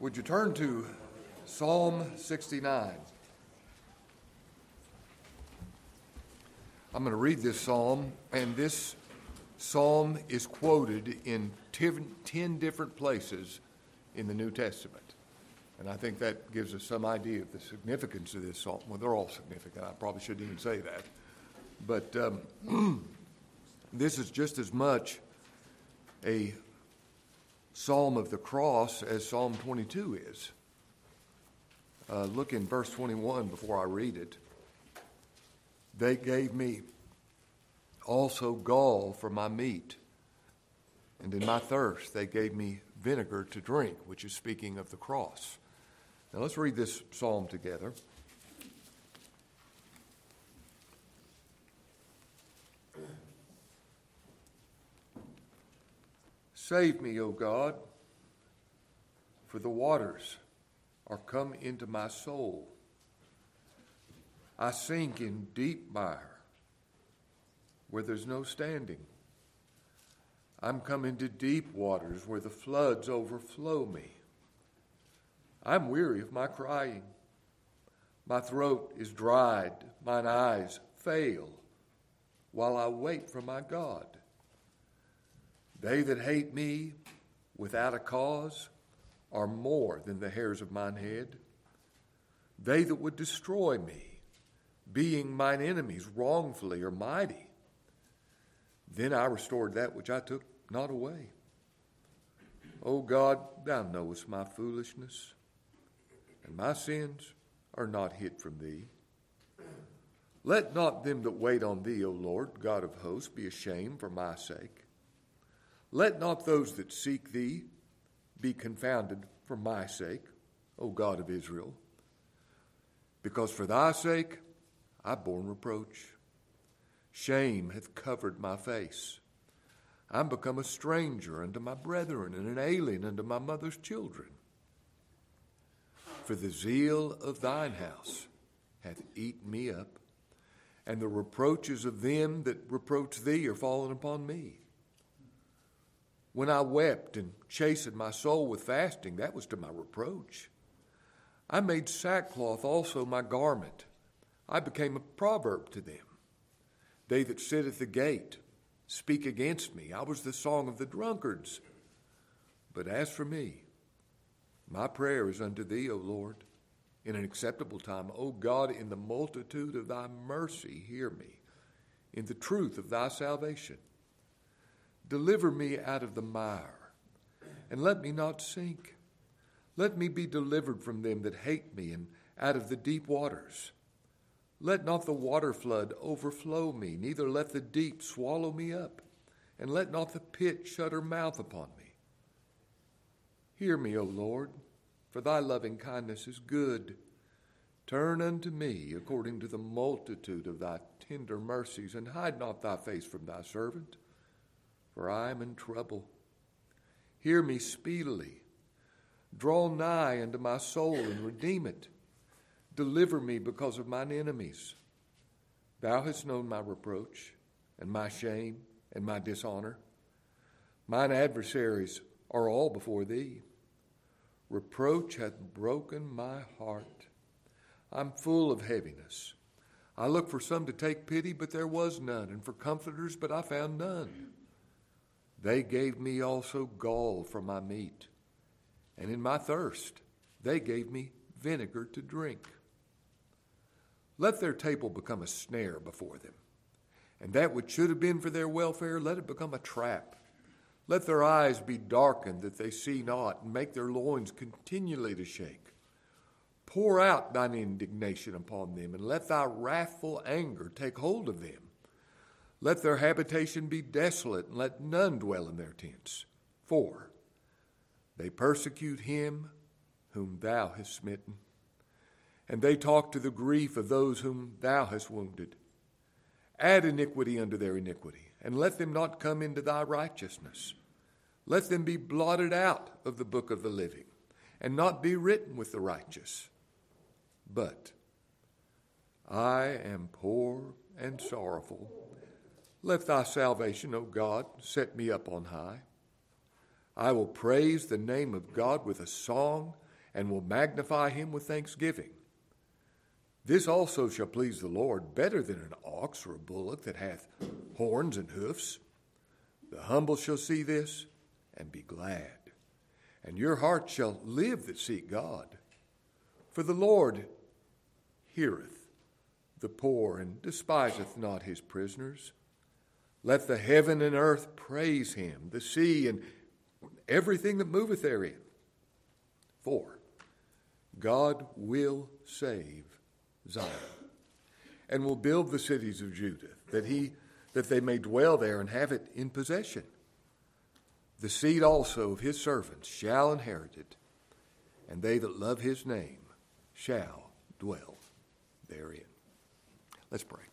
Would you turn to Psalm 69? I'm going to read this psalm, and this psalm is quoted in 10 different places in the New Testament. And I think that gives us some idea of the significance of this psalm. Well, they're all significant. I probably shouldn't even say that. But um, this is just as much a psalm of the cross as Psalm 22 is. Uh, look in verse 21 before I read it. They gave me also gall for my meat, and in my thirst they gave me vinegar to drink, which is speaking of the cross. Now let's read this psalm together. Save me, O God, for the waters are come into my soul. I sink in deep mire where there's no standing. I'm come into deep waters where the floods overflow me. I'm weary of my crying. My throat is dried, mine eyes fail, while I wait for my God. They that hate me without a cause are more than the hairs of mine head. They that would destroy me, being mine enemies wrongfully, are mighty. Then I restored that which I took not away. O God, thou knowest my foolishness, and my sins are not hid from thee. Let not them that wait on thee, O Lord, God of hosts, be ashamed for my sake. Let not those that seek thee be confounded for my sake, O God of Israel. Because for thy sake I've borne reproach. Shame hath covered my face. I'm become a stranger unto my brethren and an alien unto my mother's children. For the zeal of thine house hath eaten me up, and the reproaches of them that reproach thee are fallen upon me. When I wept and chastened my soul with fasting, that was to my reproach. I made sackcloth also my garment. I became a proverb to them. They that sit at the gate speak against me. I was the song of the drunkards. But as for me, my prayer is unto thee, O Lord, in an acceptable time. O God, in the multitude of thy mercy, hear me. In the truth of thy salvation, Deliver me out of the mire, and let me not sink. Let me be delivered from them that hate me, and out of the deep waters. Let not the water flood overflow me, neither let the deep swallow me up, and let not the pit shut her mouth upon me. Hear me, O Lord, for thy loving kindness is good. Turn unto me according to the multitude of thy tender mercies, and hide not thy face from thy servant for I am in trouble. Hear me speedily. Draw nigh unto my soul and redeem it. Deliver me because of mine enemies. Thou hast known my reproach and my shame and my dishonor. Mine adversaries are all before thee. Reproach hath broken my heart. I'm full of heaviness. I looked for some to take pity, but there was none, and for comforters, but I found none. They gave me also gall for my meat, and in my thirst they gave me vinegar to drink. Let their table become a snare before them, and that which should have been for their welfare, let it become a trap. Let their eyes be darkened that they see not, and make their loins continually to shake. Pour out thine indignation upon them, and let thy wrathful anger take hold of them. Let their habitation be desolate, and let none dwell in their tents. For they persecute him whom thou hast smitten, and they talk to the grief of those whom thou hast wounded. Add iniquity unto their iniquity, and let them not come into thy righteousness. Let them be blotted out of the book of the living, and not be written with the righteous. But I am poor and sorrowful let thy salvation, O God, set me up on high. I will praise the name of God with a song and will magnify him with thanksgiving. This also shall please the Lord better than an ox or a bullock that hath horns and hoofs. The humble shall see this and be glad, and your heart shall live that seek God. For the Lord heareth the poor and despiseth not his prisoners. Let the heaven and earth praise him, the sea and everything that moveth therein. For God will save Zion and will build the cities of Judah, that he that they may dwell there and have it in possession. The seed also of his servants shall inherit it, and they that love his name shall dwell therein. Let's pray.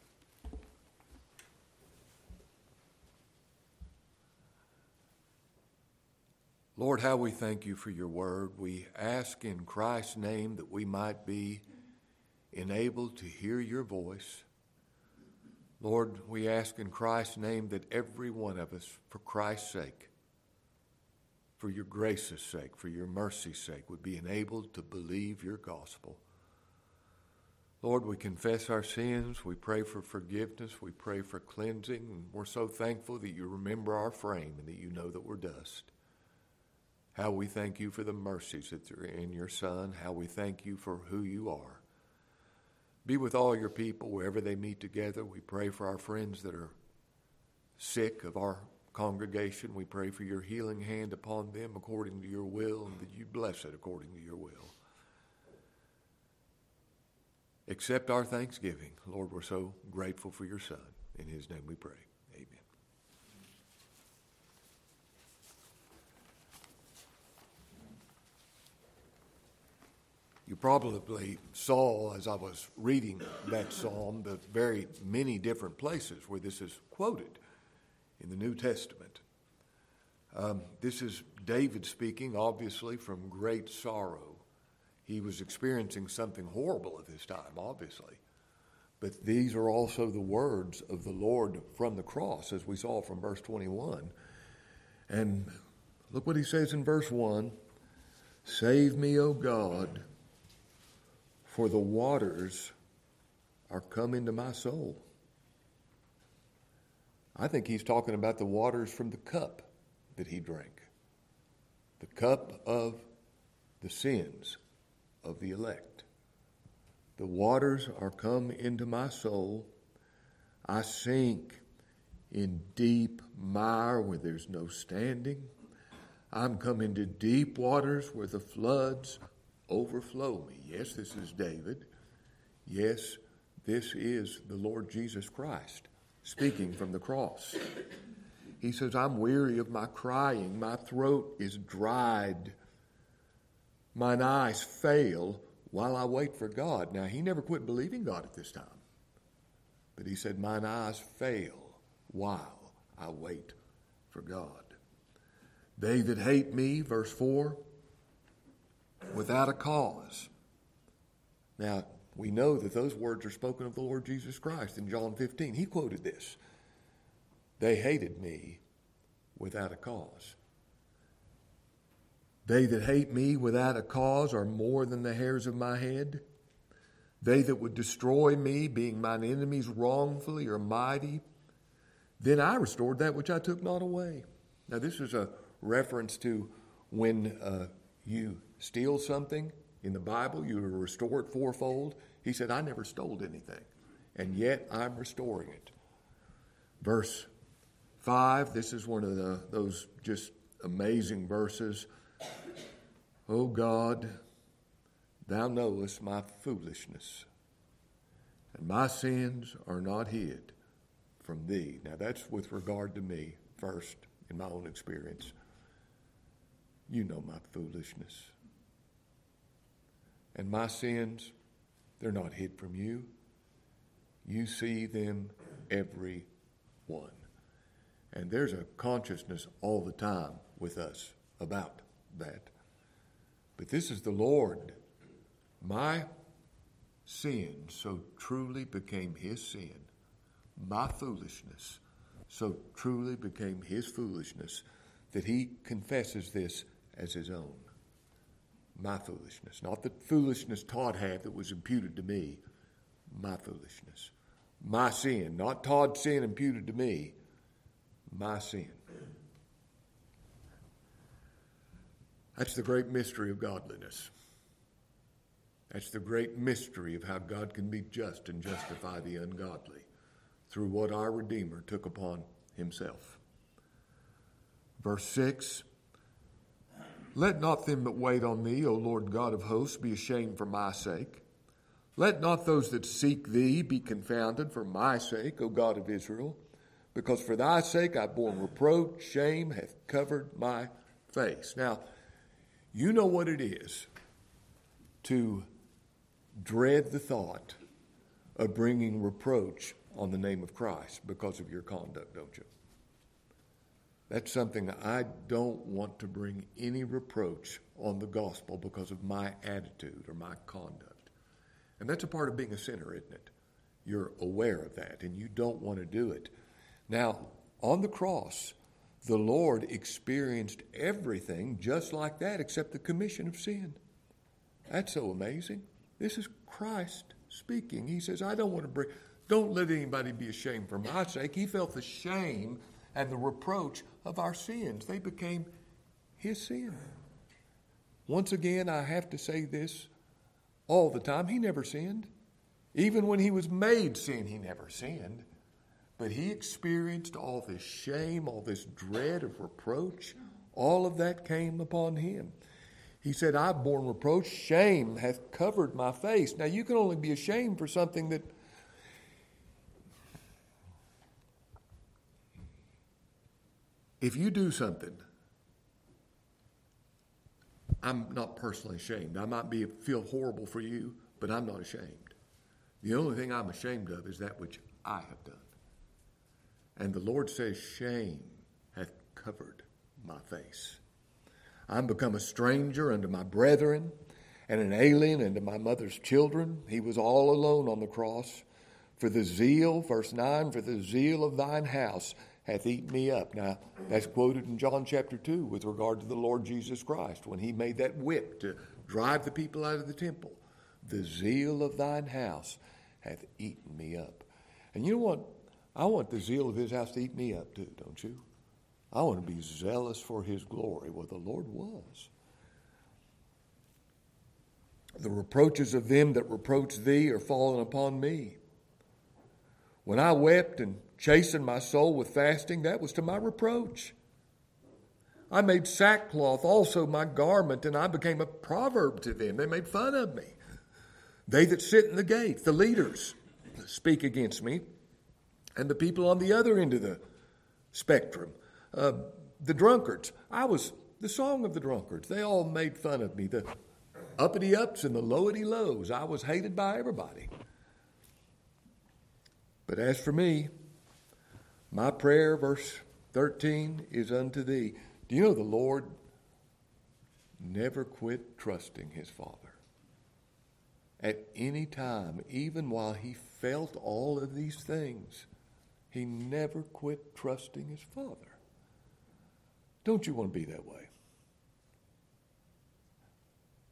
Lord, how we thank you for your word. We ask in Christ's name that we might be enabled to hear your voice. Lord, we ask in Christ's name that every one of us, for Christ's sake, for your grace's sake, for your mercy's sake, would be enabled to believe your gospel. Lord, we confess our sins. We pray for forgiveness. We pray for cleansing. And we're so thankful that you remember our frame and that you know that we're dust. How we thank you for the mercies that are in your Son. How we thank you for who you are. Be with all your people wherever they meet together. We pray for our friends that are sick of our congregation. We pray for your healing hand upon them according to your will and that you bless it according to your will. Accept our thanksgiving. Lord, we're so grateful for your Son. In his name we pray. You probably saw as I was reading that psalm the very many different places where this is quoted in the New Testament. Um, this is David speaking, obviously, from great sorrow. He was experiencing something horrible at this time, obviously. But these are also the words of the Lord from the cross, as we saw from verse 21. And look what he says in verse 1 Save me, O God for the waters are come into my soul. I think he's talking about the waters from the cup that he drank, the cup of the sins of the elect. The waters are come into my soul. I sink in deep mire where there's no standing. I'm come into deep waters where the floods overflow me. Yes, this is David. Yes, this is the Lord Jesus Christ speaking from the cross. He says, I'm weary of my crying. My throat is dried. Mine eyes fail while I wait for God. Now, he never quit believing God at this time. But he said, Mine eyes fail while I wait for God. They that hate me, verse 4, without a cause. Now, we know that those words are spoken of the Lord Jesus Christ in John 15. He quoted this. They hated me without a cause. They that hate me without a cause are more than the hairs of my head. They that would destroy me, being mine enemies wrongfully, are mighty. Then I restored that which I took not away. Now, this is a reference to when uh, you steal something in the Bible, you restore it fourfold. He said, I never stole anything, and yet I'm restoring it. Verse 5, this is one of the, those just amazing verses. Oh God, thou knowest my foolishness, and my sins are not hid from thee. Now, that's with regard to me, first, in my own experience. You know my foolishness. And my sins, they're not hid from you. You see them every one. And there's a consciousness all the time with us about that. But this is the Lord. My sin so truly became his sin. My foolishness so truly became his foolishness that he confesses this as his own. my foolishness. Not the foolishness Todd had that was imputed to me, my foolishness. My sin, not Todd's sin imputed to me, my sin. That's the great mystery of godliness. That's the great mystery of how God can be just and justify the ungodly through what our Redeemer took upon himself. Verse 6 Let not them that wait on thee, O Lord God of hosts, be ashamed for my sake. Let not those that seek thee be confounded for my sake, O God of Israel, because for thy sake I bore reproach, shame hath covered my face. Now, you know what it is to dread the thought of bringing reproach on the name of Christ because of your conduct, don't you? That's something I don't want to bring any reproach on the gospel because of my attitude or my conduct. And that's a part of being a sinner, isn't it? You're aware of that and you don't want to do it. Now, on the cross, the Lord experienced everything just like that except the commission of sin. That's so amazing. This is Christ speaking. He says, I don't want to bring, don't let anybody be ashamed for my sake. He felt the shame and the reproach of our sins. They became his sin. Once again, I have to say this all the time. He never sinned. Even when he was made sin, he never sinned. But he experienced all this shame, all this dread of reproach. All of that came upon him. He said, I've borne reproach, shame hath covered my face. Now, you can only be ashamed for something that. If you do something, I'm not personally ashamed. I might be feel horrible for you, but I'm not ashamed. The only thing I'm ashamed of is that which I have done. And the Lord says, Shame hath covered my face. I'm become a stranger unto my brethren and an alien unto my mother's children. He was all alone on the cross. For the zeal, verse 9, for the zeal of thine house hath eaten me up. Now, that's quoted in John chapter 2 with regard to the Lord Jesus Christ when he made that whip to drive the people out of the temple. The zeal of thine house hath eaten me up. And you know what? I want the zeal of his house to eat me up too, don't you? I want to be zealous for his glory. Well, the Lord was. The reproaches of them that reproach thee are fallen upon me. When I wept and chastened my soul with fasting, that was to my reproach. I made sackcloth also my garment, and I became a proverb to them. They made fun of me. They that sit in the gate, the leaders, speak against me, and the people on the other end of the spectrum uh, the drunkards. I was the song of the drunkards. They all made fun of me. The uppity ups and the lowity lows. I was hated by everybody. But as for me, my prayer, verse 13, is unto thee. Do you know the Lord never quit trusting his Father? At any time, even while he felt all of these things, he never quit trusting his Father. Don't you want to be that way?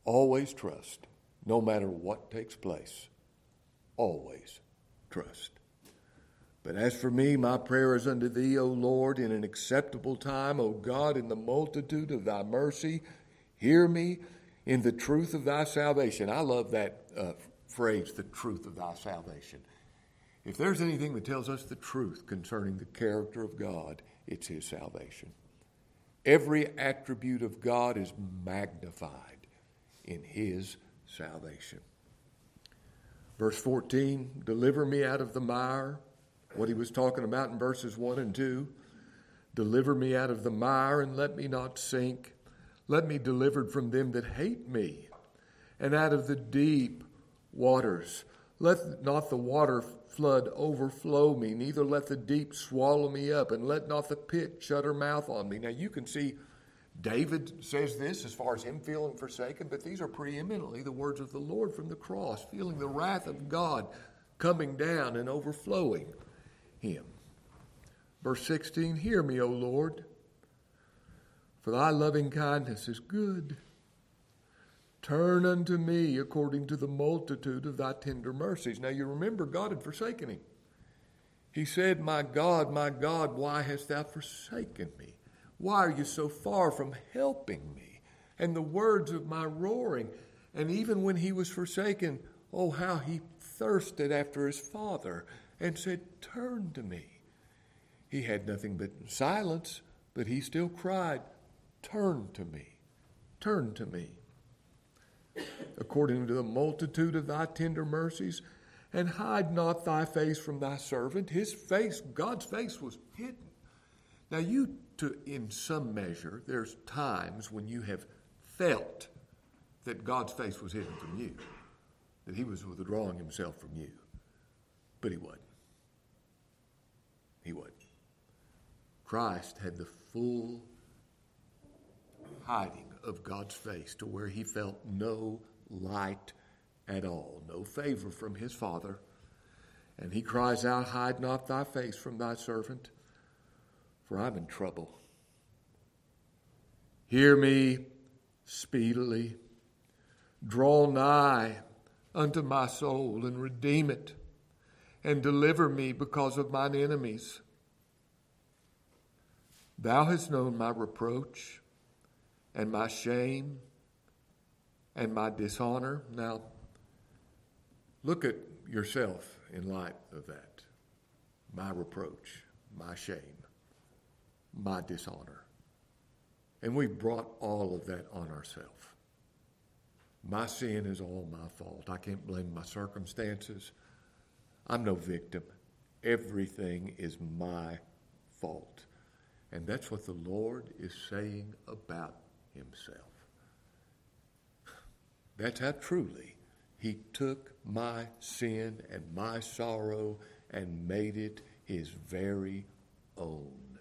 Always trust, no matter what takes place. Always trust. But as for me, my prayer is unto thee, O Lord, in an acceptable time, O God, in the multitude of thy mercy. Hear me in the truth of thy salvation. I love that uh, phrase, the truth of thy salvation. If there's anything that tells us the truth concerning the character of God, it's his salvation. Every attribute of God is magnified in his salvation. Verse 14, deliver me out of the mire, what he was talking about in verses 1 and 2. Deliver me out of the mire and let me not sink. Let me delivered from them that hate me, and out of the deep waters. Let not the water flood overflow me, neither let the deep swallow me up, and let not the pit shut her mouth on me. Now you can see David says this as far as him feeling forsaken, but these are preeminently the words of the Lord from the cross, feeling the wrath of God coming down and overflowing him. Verse 16 Hear me, O Lord, for thy loving kindness is good. Turn unto me according to the multitude of thy tender mercies. Now you remember God had forsaken him. He said, My God, my God, why hast thou forsaken me? Why are you so far from helping me? And the words of my roaring. And even when he was forsaken, oh, how he thirsted after his father and said, Turn to me. He had nothing but silence, but he still cried, Turn to me. Turn to me according to the multitude of thy tender mercies, and hide not thy face from thy servant. His face, God's face, was hidden. Now, you, to, in some measure, there's times when you have felt that God's face was hidden from you, that He was withdrawing Himself from you, but He wasn't. He wasn't. Christ had the full hiding of God's face to where he felt no light at all, no favor from his Father. And he cries out, Hide not thy face from thy servant, for I'm in trouble. Hear me speedily. Draw nigh unto my soul and redeem it, and deliver me because of mine enemies. Thou hast known my reproach and my shame and my dishonor. Now, look at yourself in light of that. My reproach, my shame, my dishonor. And we brought all of that on ourselves. My sin is all my fault. I can't blame my circumstances. I'm no victim. Everything is my fault. And that's what the Lord is saying about himself. That's how truly he took my sin and my sorrow and made it his very own.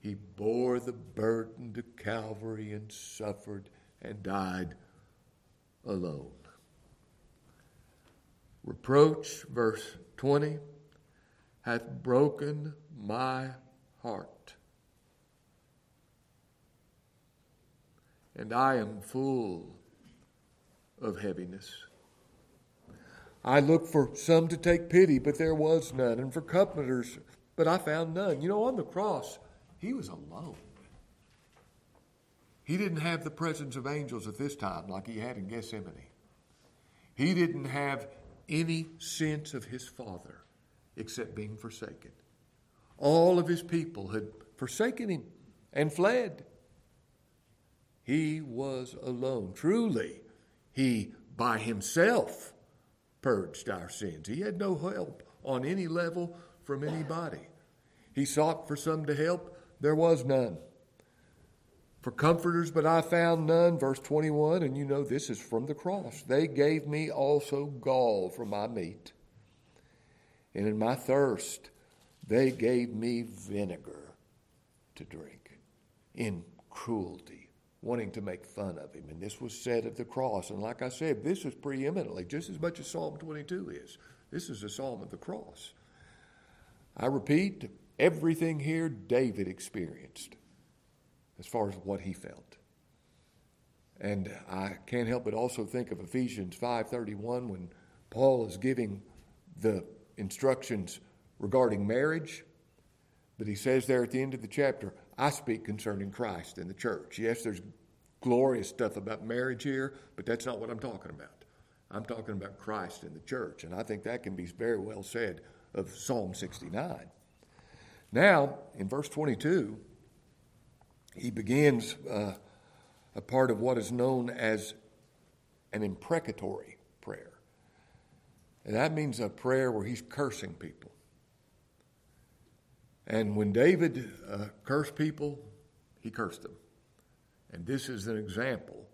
He bore the burden to Calvary and suffered and died alone. Reproach, verse 20, hath broken my heart. and I am full of heaviness. I looked for some to take pity, but there was none, and for comforters, but I found none. You know, on the cross, he was alone. He didn't have the presence of angels at this time like he had in Gethsemane. He didn't have any sense of his Father except being forsaken. All of his people had forsaken him and fled. He was alone. Truly, he by himself purged our sins. He had no help on any level from anybody. He sought for some to help, there was none. For comforters, but I found none. Verse 21, and you know this is from the cross. They gave me also gall for my meat, and in my thirst, they gave me vinegar to drink in cruelty wanting to make fun of him. And this was said at the cross. And like I said, this is preeminently just as much as Psalm 22 is. This is a psalm of the cross. I repeat, everything here David experienced as far as what he felt. And I can't help but also think of Ephesians 5:31 when Paul is giving the instructions regarding marriage, but he says there at the end of the chapter, I speak concerning Christ and the church. Yes, there's glorious stuff about marriage here, but that's not what I'm talking about. I'm talking about Christ and the church, and I think that can be very well said of Psalm 69. Now, in verse 22, he begins uh, a part of what is known as an imprecatory prayer. And that means a prayer where he's cursing people. And when David uh, cursed people, he cursed them. And this is an example.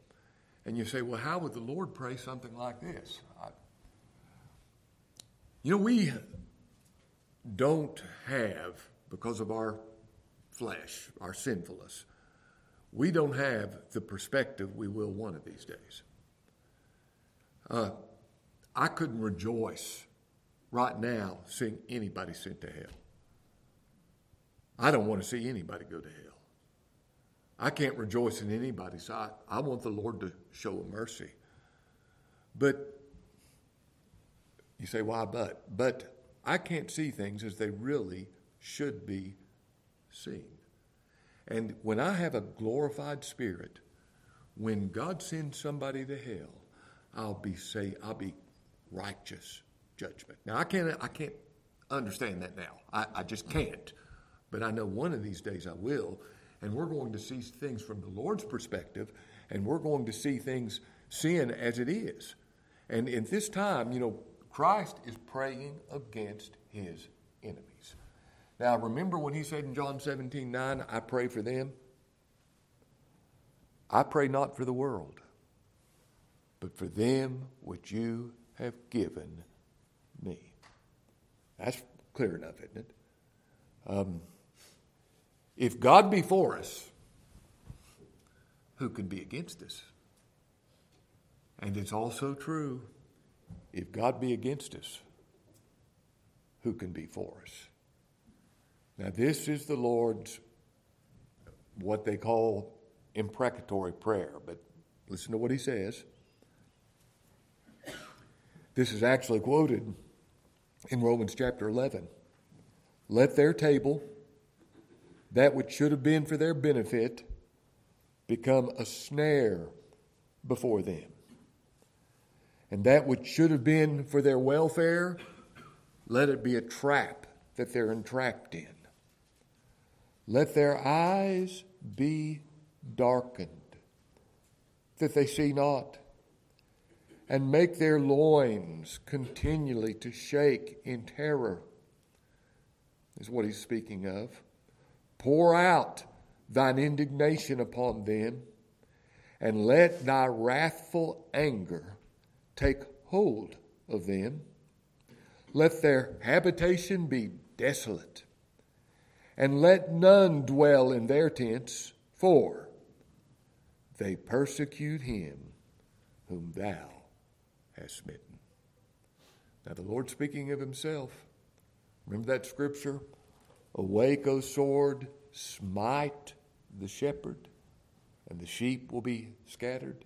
And you say, well, how would the Lord pray something like this? I, you know, we don't have, because of our flesh, our sinfulness, we don't have the perspective we will one of these days. Uh, I couldn't rejoice right now seeing anybody sent to hell. I don't want to see anybody go to hell. I can't rejoice in anybody, so I, I want the Lord to show a mercy. But you say, why but? But I can't see things as they really should be seen. And when I have a glorified spirit, when God sends somebody to hell, I'll be say I'll be righteous judgment. Now I can't I can't understand that now. I, I just can't. But I know one of these days I will. And we're going to see things from the Lord's perspective, and we're going to see things sin as it is. And in this time, you know, Christ is praying against his enemies. Now, remember when he said in John 17 9, I pray for them? I pray not for the world, but for them which you have given me. That's clear enough, isn't it? Um, if God be for us, who can be against us? And it's also true if God be against us, who can be for us? Now, this is the Lord's, what they call imprecatory prayer, but listen to what he says. This is actually quoted in Romans chapter 11. Let their table, that which should have been for their benefit, become a snare before them and that which should have been for their welfare, let it be a trap that they're entrapped in. Let their eyes be darkened, that they see not, and make their loins continually to shake in terror, is what he's speaking of. Pour out thine indignation upon them, and let thy wrathful anger take hold of them. Let their habitation be desolate, and let none dwell in their tents, for they persecute him whom thou hast smitten. Now, the Lord speaking of himself, remember that scripture? Awake, O sword, smite the shepherd, and the sheep will be scattered.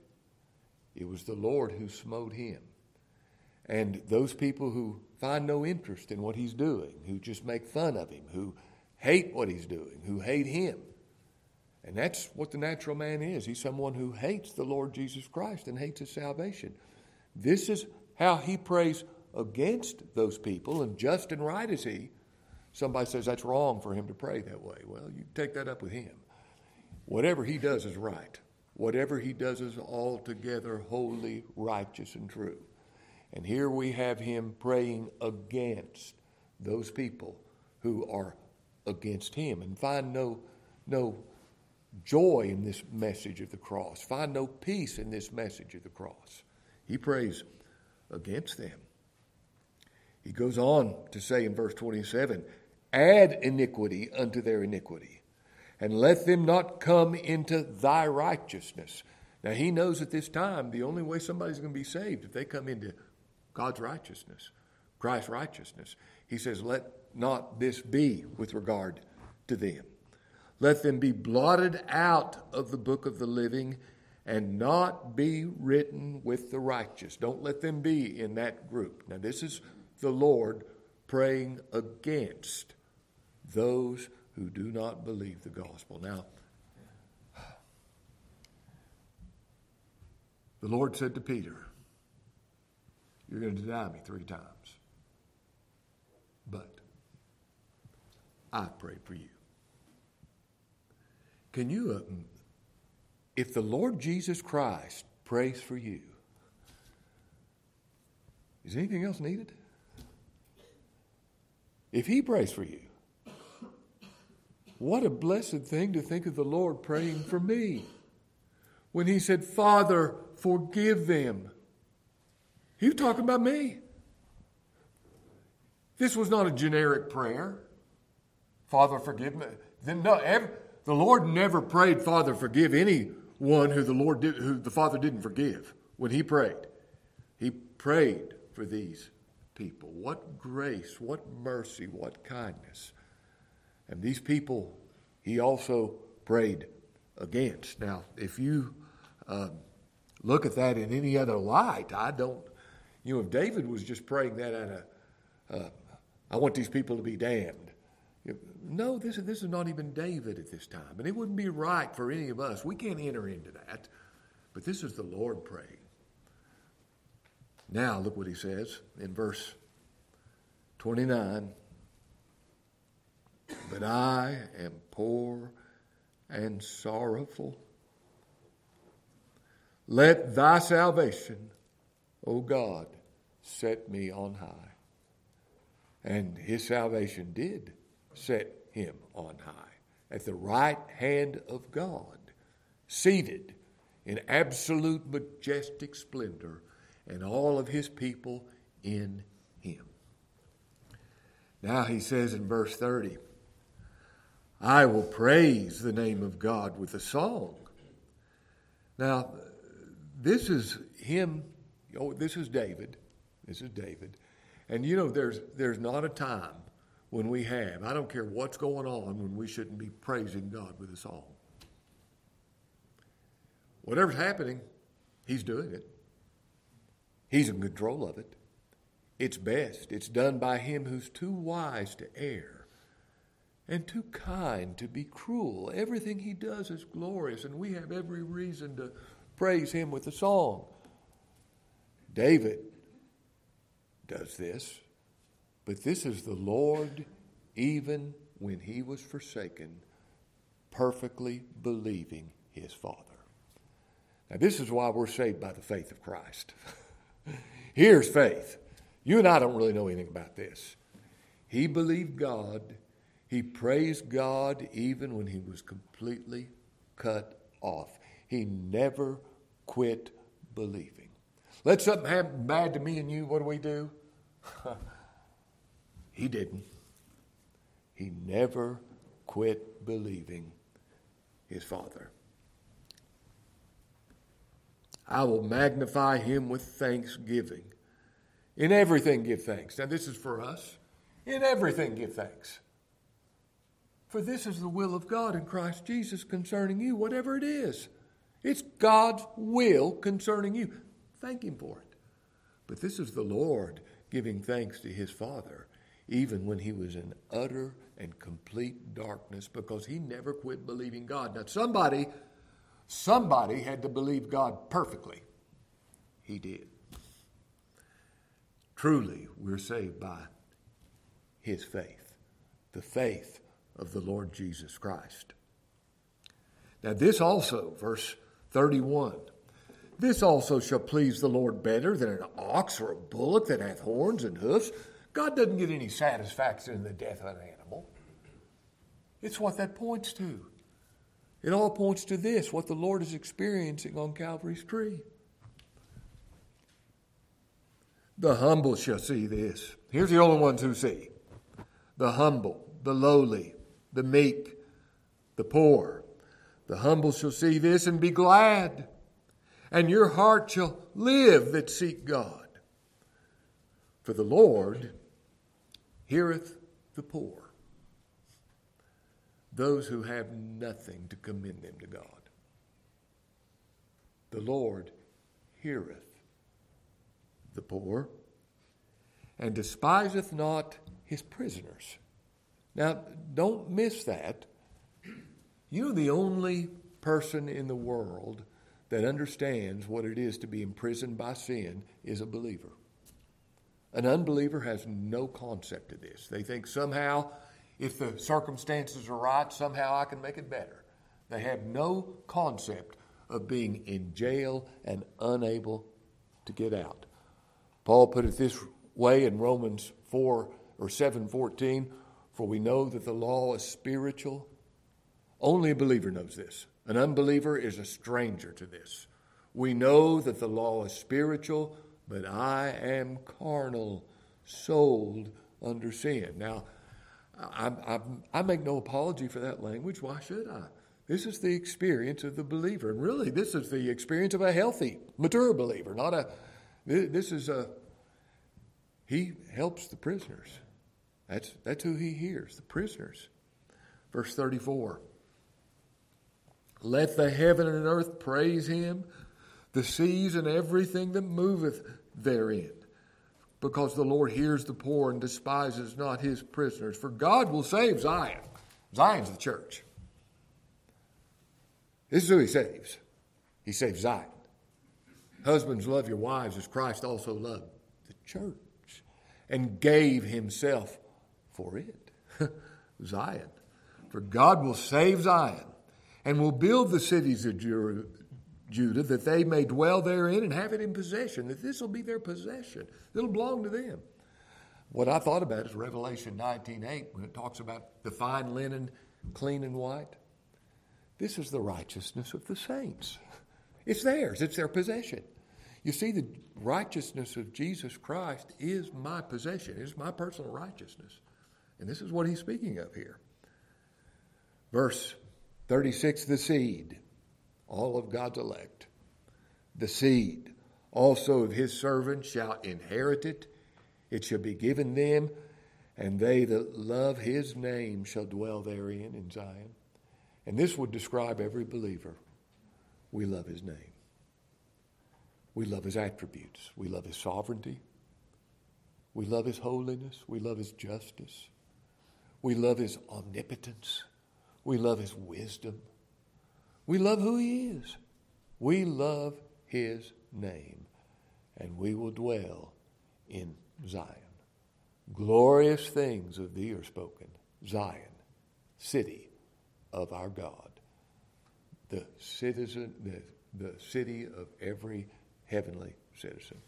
It was the Lord who smote him. And those people who find no interest in what he's doing, who just make fun of him, who hate what he's doing, who hate him. And that's what the natural man is. He's someone who hates the Lord Jesus Christ and hates his salvation. This is how he prays against those people, and just and right is he. Somebody says that's wrong for him to pray that way. Well, you take that up with him. Whatever he does is right. Whatever he does is altogether holy, righteous, and true. And here we have him praying against those people who are against him and find no, no joy in this message of the cross, find no peace in this message of the cross. He prays against them. He goes on to say in verse 27 add iniquity unto their iniquity and let them not come into thy righteousness. Now, he knows at this time the only way somebody's going to be saved if they come into God's righteousness, Christ's righteousness. He says, Let not this be with regard to them. Let them be blotted out of the book of the living and not be written with the righteous. Don't let them be in that group. Now, this is the Lord praying against those who do not believe the gospel. Now, the Lord said to Peter, You're going to deny me three times. But I pray for you. Can you, uh, if the Lord Jesus Christ prays for you, is anything else needed? If He prays for you, what a blessed thing to think of the Lord praying for me. When he said, Father, forgive them. He was talking about me. This was not a generic prayer. Father, forgive me. Then no, every, the Lord never prayed, Father, forgive anyone who the Lord did, who the Father didn't forgive when He prayed. He prayed for these people. What grace, what mercy, what kindness. And these people, he also prayed against. Now, if you uh, look at that in any other light, I don't, you know, if David was just praying that out of, uh, I want these people to be damned. No, this is, this is not even David at this time. And it wouldn't be right for any of us. We can't enter into that. But this is the Lord praying. Now, look what he says in verse 29 But I am poor and sorrowful. Let thy salvation, O God, set me on high. And his salvation did set him on high at the right hand of God, seated in absolute majestic splendor, and all of his people in him. Now he says in verse 30, I will praise the name of God with a song. Now, this is him, oh, this is David. This is David. And you know, there's, there's not a time when we have, I don't care what's going on, when we shouldn't be praising God with a song. Whatever's happening, He's doing it. He's in control of it. It's best. It's done by Him who's too wise to err and too kind to be cruel. Everything He does is glorious, and we have every reason to praise Him with a song. David does this, but this is the Lord, even when He was forsaken, perfectly believing His Father. Now, this is why we're saved by the faith of Christ. Here's faith. You and I don't really know anything about this. He believed God. He praised God even when he was completely cut off. He never quit believing. Let something happen bad to me and you, what do we do? he didn't. He never quit believing his Father. I will magnify him with thanksgiving. In everything, give thanks. Now, this is for us. In everything, give thanks. For this is the will of God in Christ Jesus concerning you, whatever it is. It's God's will concerning you. Thank Him for it. But this is the Lord giving thanks to His Father, even when He was in utter and complete darkness, because He never quit believing God. Now, somebody Somebody had to believe God perfectly. He did. Truly, we're saved by His faith, the faith of the Lord Jesus Christ. Now, this also, verse 31, this also shall please the Lord better than an ox or a bullock that hath horns and hoofs. God doesn't get any satisfaction in the death of an animal. It's what that points to. It all points to this what the Lord is experiencing on Calvary's tree. The humble shall see this. Here's the only ones who see the humble, the lowly, the meek, the poor. The humble shall see this and be glad, and your heart shall live that seek God. For the Lord heareth the poor those who have nothing to commend them to God. The Lord heareth the poor and despiseth not his prisoners. Now, don't miss that. You're the only person in the world that understands what it is to be imprisoned by sin is a believer. An unbeliever has no concept of this. They think somehow if the circumstances are right, somehow I can make it better. They have no concept of being in jail and unable to get out. Paul put it this way in Romans 4 or 7:14, for we know that the law is spiritual. Only a believer knows this. An unbeliever is a stranger to this. We know that the law is spiritual, but I am carnal, sold under sin. Now, I, I, I make no apology for that language. Why should I? This is the experience of the believer. And really, this is the experience of a healthy, mature believer, not a. This is a. He helps the prisoners. That's, that's who he hears, the prisoners. Verse 34 Let the heaven and earth praise him, the seas and everything that moveth therein. Because the Lord hears the poor and despises not his prisoners. For God will save Zion. Zion's the church. This is who he saves. He saves Zion. Husbands, love your wives as Christ also loved the church and gave himself for it. Zion. For God will save Zion and will build the cities of Judah that they may dwell therein and have it in possession, that this will be their possession. It'll belong to them. What I thought about is Revelation 19.8 when it talks about the fine linen, clean and white. This is the righteousness of the saints. It's theirs, it's their possession. You see, the righteousness of Jesus Christ is my possession, it is my personal righteousness. And this is what he's speaking of here. Verse 36 the seed, all of God's elect. The seed also of his servants shall inherit it. It shall be given them, and they that love his name shall dwell therein in Zion. And this would describe every believer. We love his name. We love his attributes. We love his sovereignty. We love his holiness. We love his justice. We love his omnipotence. We love his wisdom. We love who he is. We love his name. And we will dwell in Zion. Glorious things of thee are spoken. Zion, city of our God. The citizen, the, the city of every heavenly citizen.